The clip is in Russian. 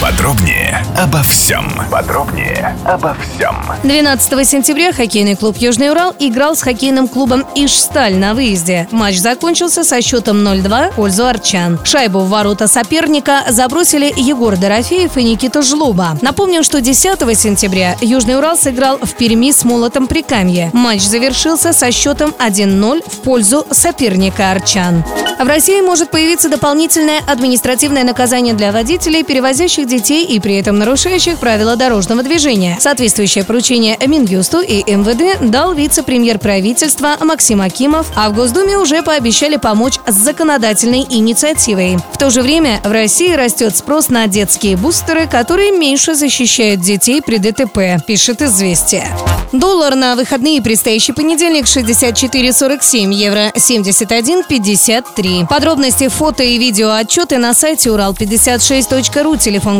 Подробнее обо всем. Подробнее обо всем. 12 сентября хоккейный клуб «Южный Урал» играл с хоккейным клубом «Ишсталь» на выезде. Матч закончился со счетом 0-2 в пользу арчан. Шайбу в ворота соперника забросили Егор Дорофеев и Никита Жлуба. Напомню, что 10 сентября «Южный Урал» сыграл в Перми с молотом Прикамье. Матч завершился со счетом 1-0 в пользу соперника арчан. В России может появиться дополнительное административное наказание для водителей, перевозящих детей и при этом нарушающих правила дорожного движения. Соответствующее поручение Минюсту и МВД дал вице-премьер правительства Максим Акимов, а в Госдуме уже пообещали помочь с законодательной инициативой. В то же время в России растет спрос на детские бустеры, которые меньше защищают детей при ДТП, пишет «Известия». Доллар на выходные предстоящий понедельник 64,47, евро 71,53. Подробности, фото и видео отчеты на сайте урал56.ру, телефон